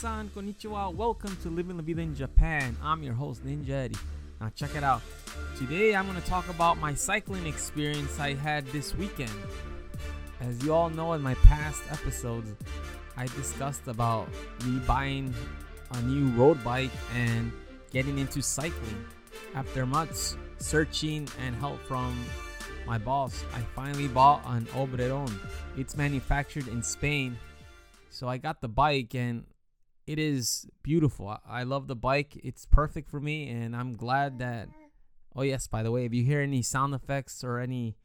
minasan, konnichiwa. Welcome to Living La Vida in Japan. I'm your host, Ninja Eddie. Now, check it out. Today, I'm going to talk about my cycling experience I had this weekend. As you all know, in my past episodes, I discussed about me buying a new road bike and getting into cycling. After much searching and help from my boss, I finally bought an Obreron. It's manufactured in Spain. So I got the bike and it is beautiful. I love the bike. It's perfect for me and I'm glad that Oh yes, by the way, if you hear any sound effects or any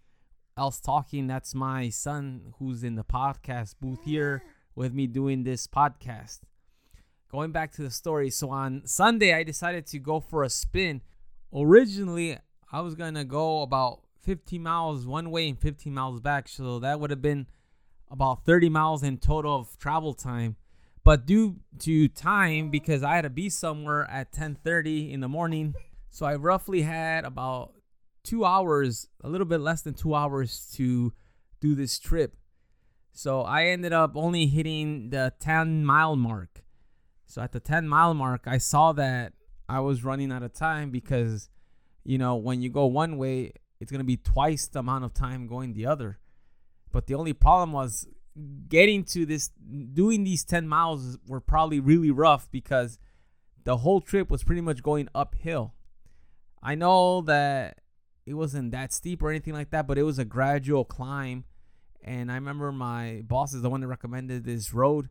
else talking, that's my son who's in the podcast booth here with me doing this podcast. Going back to the story, so on Sunday I decided to go for a spin. Originally, I was to go about 15 miles one way and 15 miles back, so that would have been about 30 miles in total of travel time. But due to time, because I had to be somewhere at 10:30 in the morning, so I roughly had about two hours, a little bit less than two hours to do this trip. So I ended up only hitting the 10 mile mark. So at the 10 mile mark, I saw that I was running out of time because, you know, when you go one way, it's going to be twice the amount of time going the other. But the only problem was getting to this, doing these 10 miles were probably really rough because the whole trip was pretty much going uphill. I know that it wasn't that steep or anything like that, but it was a gradual climb. And I remember my boss is the one that recommended this road.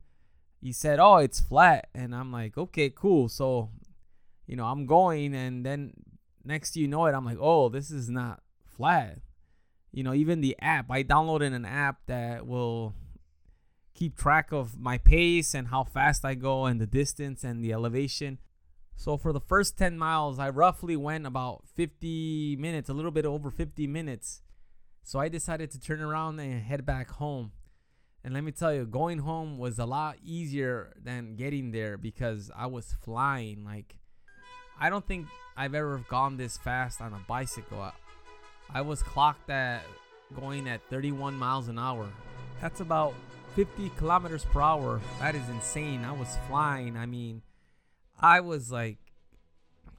He said, "Oh, it's flat," and I'm like, "Okay, cool." So, you know, I'm going, and then next you know it, I'm like, "Oh, this is not flat." You know, even the app, I downloaded an app that will keep track of my pace and how fast I go and the distance and the elevation. So for the first 10 miles, I roughly went about 50 minutes, a little bit over 50 minutes. So I decided to turn around and head back home. And let me tell you, going home was a lot easier than getting there because I was flying. Like, I don't think I've ever gone this fast on a bicycle. I, I was clocked at going at 31 miles an hour. That's about 50 kilometers per hour. That is insane. I was flying. I mean, I was like,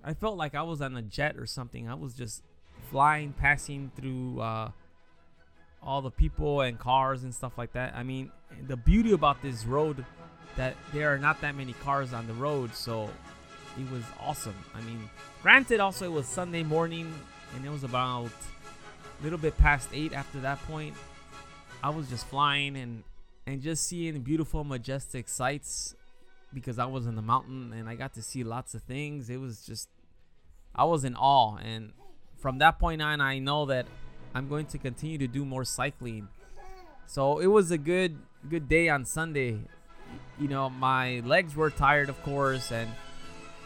I felt like I was on a jet or something. I was just flying, passing through uh, all the people and cars and stuff like that. I mean, the beauty about this road that there are not that many cars on the road, so it was awesome. I mean, granted, also it was Sunday morning and it was about a little bit past eight. After that point, I was just flying and and just seeing beautiful, majestic sights because I was in the mountain and I got to see lots of things. It was just, I was in awe. And from that point on, I know that I'm going to continue to do more cycling. So it was a good, good day on Sunday. You know, my legs were tired, of course, and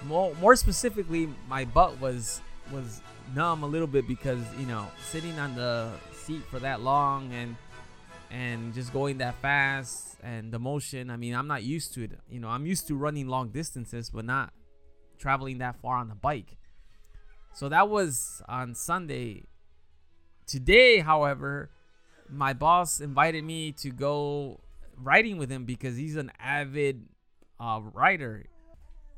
more, more specifically, my butt was was numb a little bit because you know sitting on the seat for that long and and just going that fast and the motion. I mean, I'm not used to it. You know, I'm used to running long distances, but not traveling that far on the bike. So that was on Sunday. Today, however, my boss invited me to go riding with him because he's an avid uh, rider.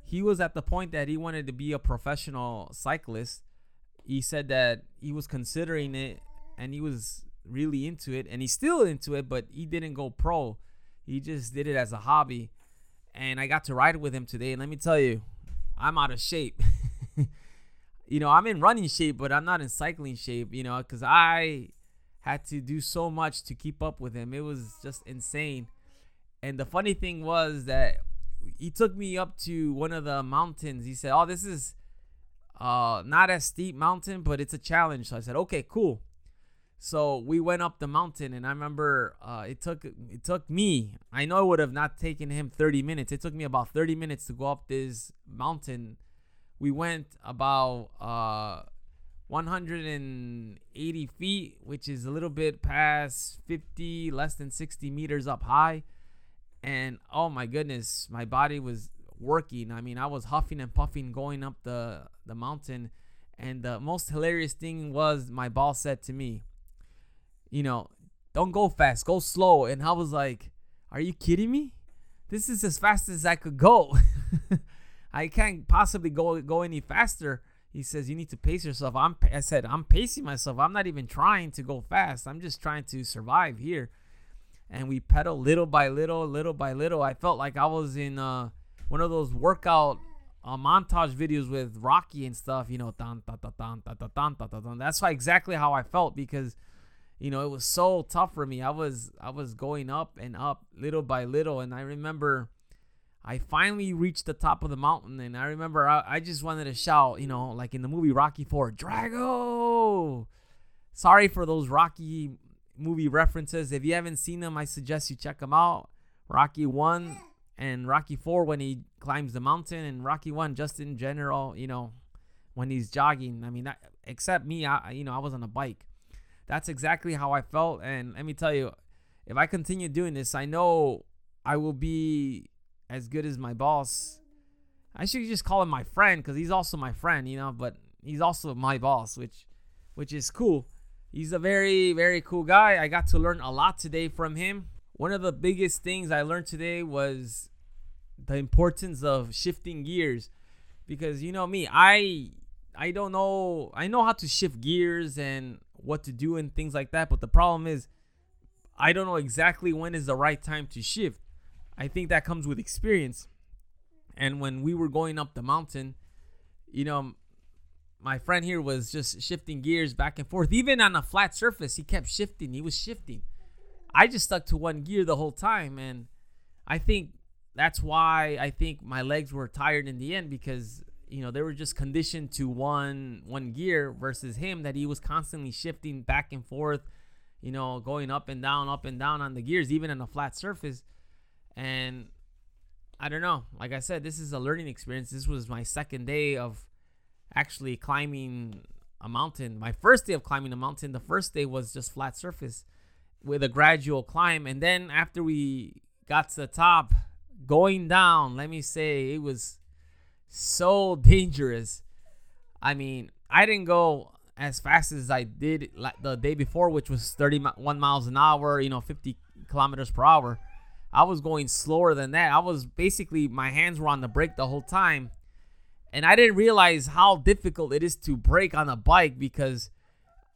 He was at the point that he wanted to be a professional cyclist. He said that he was considering it and he was really into it and he's still into it, but he didn't go pro. He just did it as a hobby. And I got to ride with him today. And let me tell you, I'm out of shape. you know, I'm in running shape, but I'm not in cycling shape, you know, because I had to do so much to keep up with him. It was just insane. And the funny thing was that he took me up to one of the mountains. He said, Oh, this is uh, not a steep mountain, but it's a challenge. So I said, Okay, cool. So we went up the mountain, and I remember uh, it took it took me. I know it would have not taken him 30 minutes. It took me about 30 minutes to go up this mountain. We went about uh, 180 feet, which is a little bit past 50, less than 60 meters up high. And oh my goodness, my body was working. I mean, I was huffing and puffing going up the the mountain. And the most hilarious thing was my boss said to me, you know, don't go fast, go slow. And I was like, are you kidding me? this is as fast as I could go. I can't possibly go go any faster. He says you need to pace yourself. I'm I said I'm pacing myself. I'm not even trying to go fast. I'm just trying to survive here. And we pedal little by little, little by little. I felt like I was in uh, one of those workout uh, montage videos with Rocky and stuff. You know, that's why exactly how I felt because you know it was so tough for me. I was I was going up and up little by little, and I remember I finally reached the top of the mountain, and I remember I, I just wanted to shout, you know, like in the movie Rocky Four, Drago. Sorry for those Rocky movie references. If you haven't seen them, I suggest you check them out. Rocky One and Rocky Four when he climbs the mountain, and Rocky One just in general, you know, when he's jogging. I mean, except me, I you know I was on a bike. That's exactly how I felt, and let me tell you, if I continue doing this, I know I will be as good as my boss. I should just call him my friend because he's also my friend, you know. But he's also my boss, which, which is cool. He's a very, very cool guy. I got to learn a lot today from him. One of the biggest things I learned today was the importance of shifting gears, because you know me, I, I don't know. I know how to shift gears and what to do and things like that. But the problem is, I don't know exactly when is the right time to shift. I think that comes with experience. And when we were going up the mountain, you know, my friend here was just shifting gears back and forth. Even on a flat surface, he kept shifting. He was shifting. I just stuck to one gear the whole time. And I think that's why I think my legs were tired in the end because, you know, they were just conditioned to one one gear versus him that he was constantly shifting back and forth, you know, going up and down, up and down on the gears, even on a flat surface. And I don't know. Like I said, this is a learning experience. This was my second day of actually climbing a mountain. My first day of climbing a mountain, the first day was just flat surface with a gradual climb. And then after we got to the top, going down, let me say it was so dangerous. I mean, I didn't go as fast as I did the day before, which was 31 miles an hour, you know, 50 kilometers per hour. I was going slower than that. I was basically my hands were on the brake the whole time. And I didn't realize how difficult it is to brake on a bike because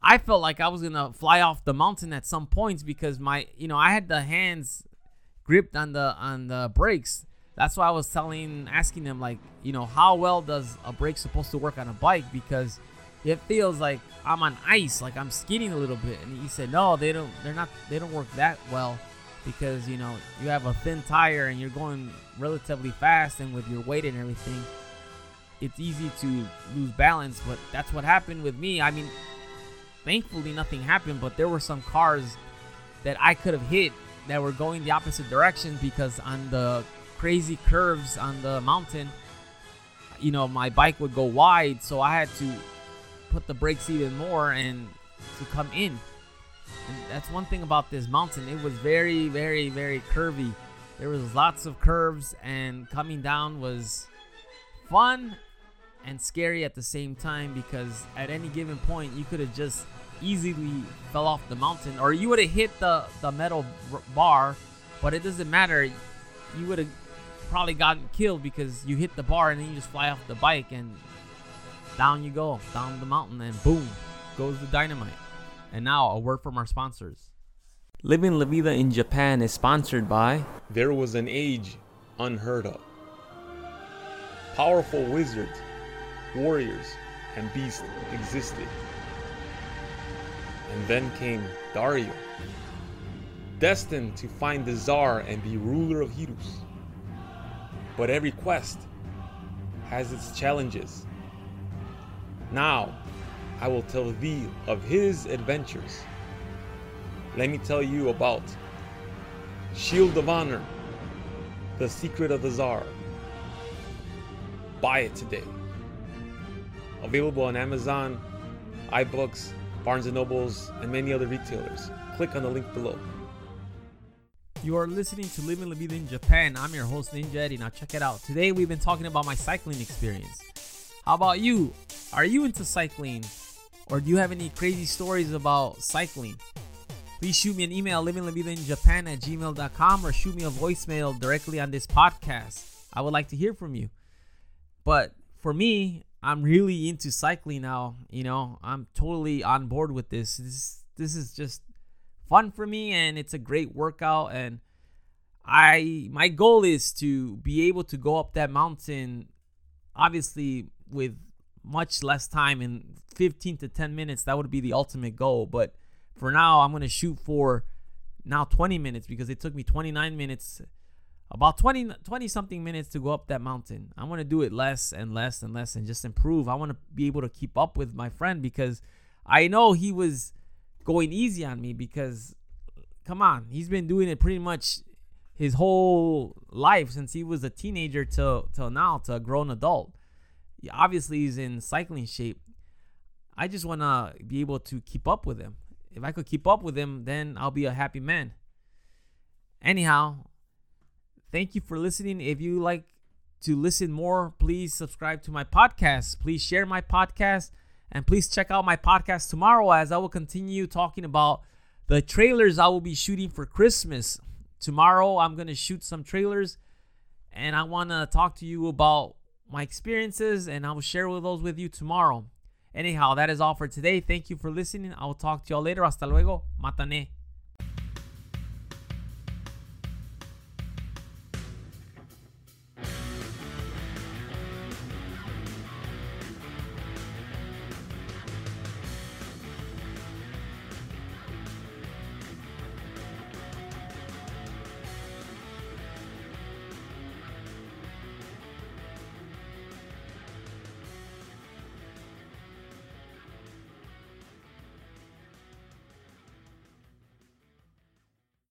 I felt like I was to fly off the mountain at some points because my, you know, I had the hands gripped on the on the brakes. That's why I was telling asking them like, you know, how well does a brake supposed to work on a bike because it feels like I'm on ice, like I'm skidding a little bit. And he said, "No, they don't they're not they don't work that well." because you know you have a thin tire and you're going relatively fast and with your weight and everything it's easy to lose balance but that's what happened with me i mean thankfully nothing happened but there were some cars that i could have hit that were going the opposite direction because on the crazy curves on the mountain you know my bike would go wide so i had to put the brakes even more and to come in and that's one thing about this mountain. It was very, very, very curvy. There was lots of curves, and coming down was fun and scary at the same time because at any given point you could have just easily fell off the mountain or you would have hit the the metal bar but it doesn't matter you would have probably gotten killed because you hit the bar and then you just fly off the bike and down you go down the mountain and boom goes the dynamite and now, a word from our sponsors. Living La Vida in Japan is sponsored by There was an age unheard of. Powerful wizards, warriors, and beasts existed. And then came Dario, destined to find the Tsar and be ruler of Hirus. But every quest has its challenges. Now, I will tell thee of his adventures. Let me tell you about Shield of Honor, The Secret of the Tsar. Buy it today. Available on Amazon, iBooks, Barnes & Nobles, and many other retailers. Click on the link below. You are listening to Living La Vida in Japan. I'm your host, Ninja Eddie. Now check it out. Today we've been talking about my cycling experience. How about you? Are you into cycling? Or do you have any crazy stories about cycling? please shoot me an email, livinglavidainjapan at gmail.com, or shoot me a voicemail directly on this podcast. I would like to hear from you. But for me, I'm really into cycling now. You know, I'm totally on board with this. This this is just fun for me and it's a great workout and I my goal is to be able to go up that mountain obviously with much less time in 15 to 10 minutes that would be the ultimate goal but for now I'm going to shoot for now 20 minutes because it took me 29 minutes about 20 20 something minutes to go up that mountain. I want to do it less and less and less and just improve. I want to be able to keep up with my friend because I know he was going easy on me because come on, he's been doing it pretty much his whole life since he was a teenager till till now to a grown adult. He obviously he's in cycling shape. I just want to be able to keep up with him. If I could keep up with him, then I'll be a happy man. Anyhow, thank you for listening. If you like to listen more, please subscribe to my podcast. Please share my podcast and please check out my podcast tomorrow as I will continue talking about the trailers I will be shooting for Christmas. Tomorrow, I'm going to shoot some trailers and I want to talk to you about my experiences and I will share those with you tomorrow. Anyhow, that is all for today. Thank you for listening. I will talk to y'all later. Hasta luego. Matane.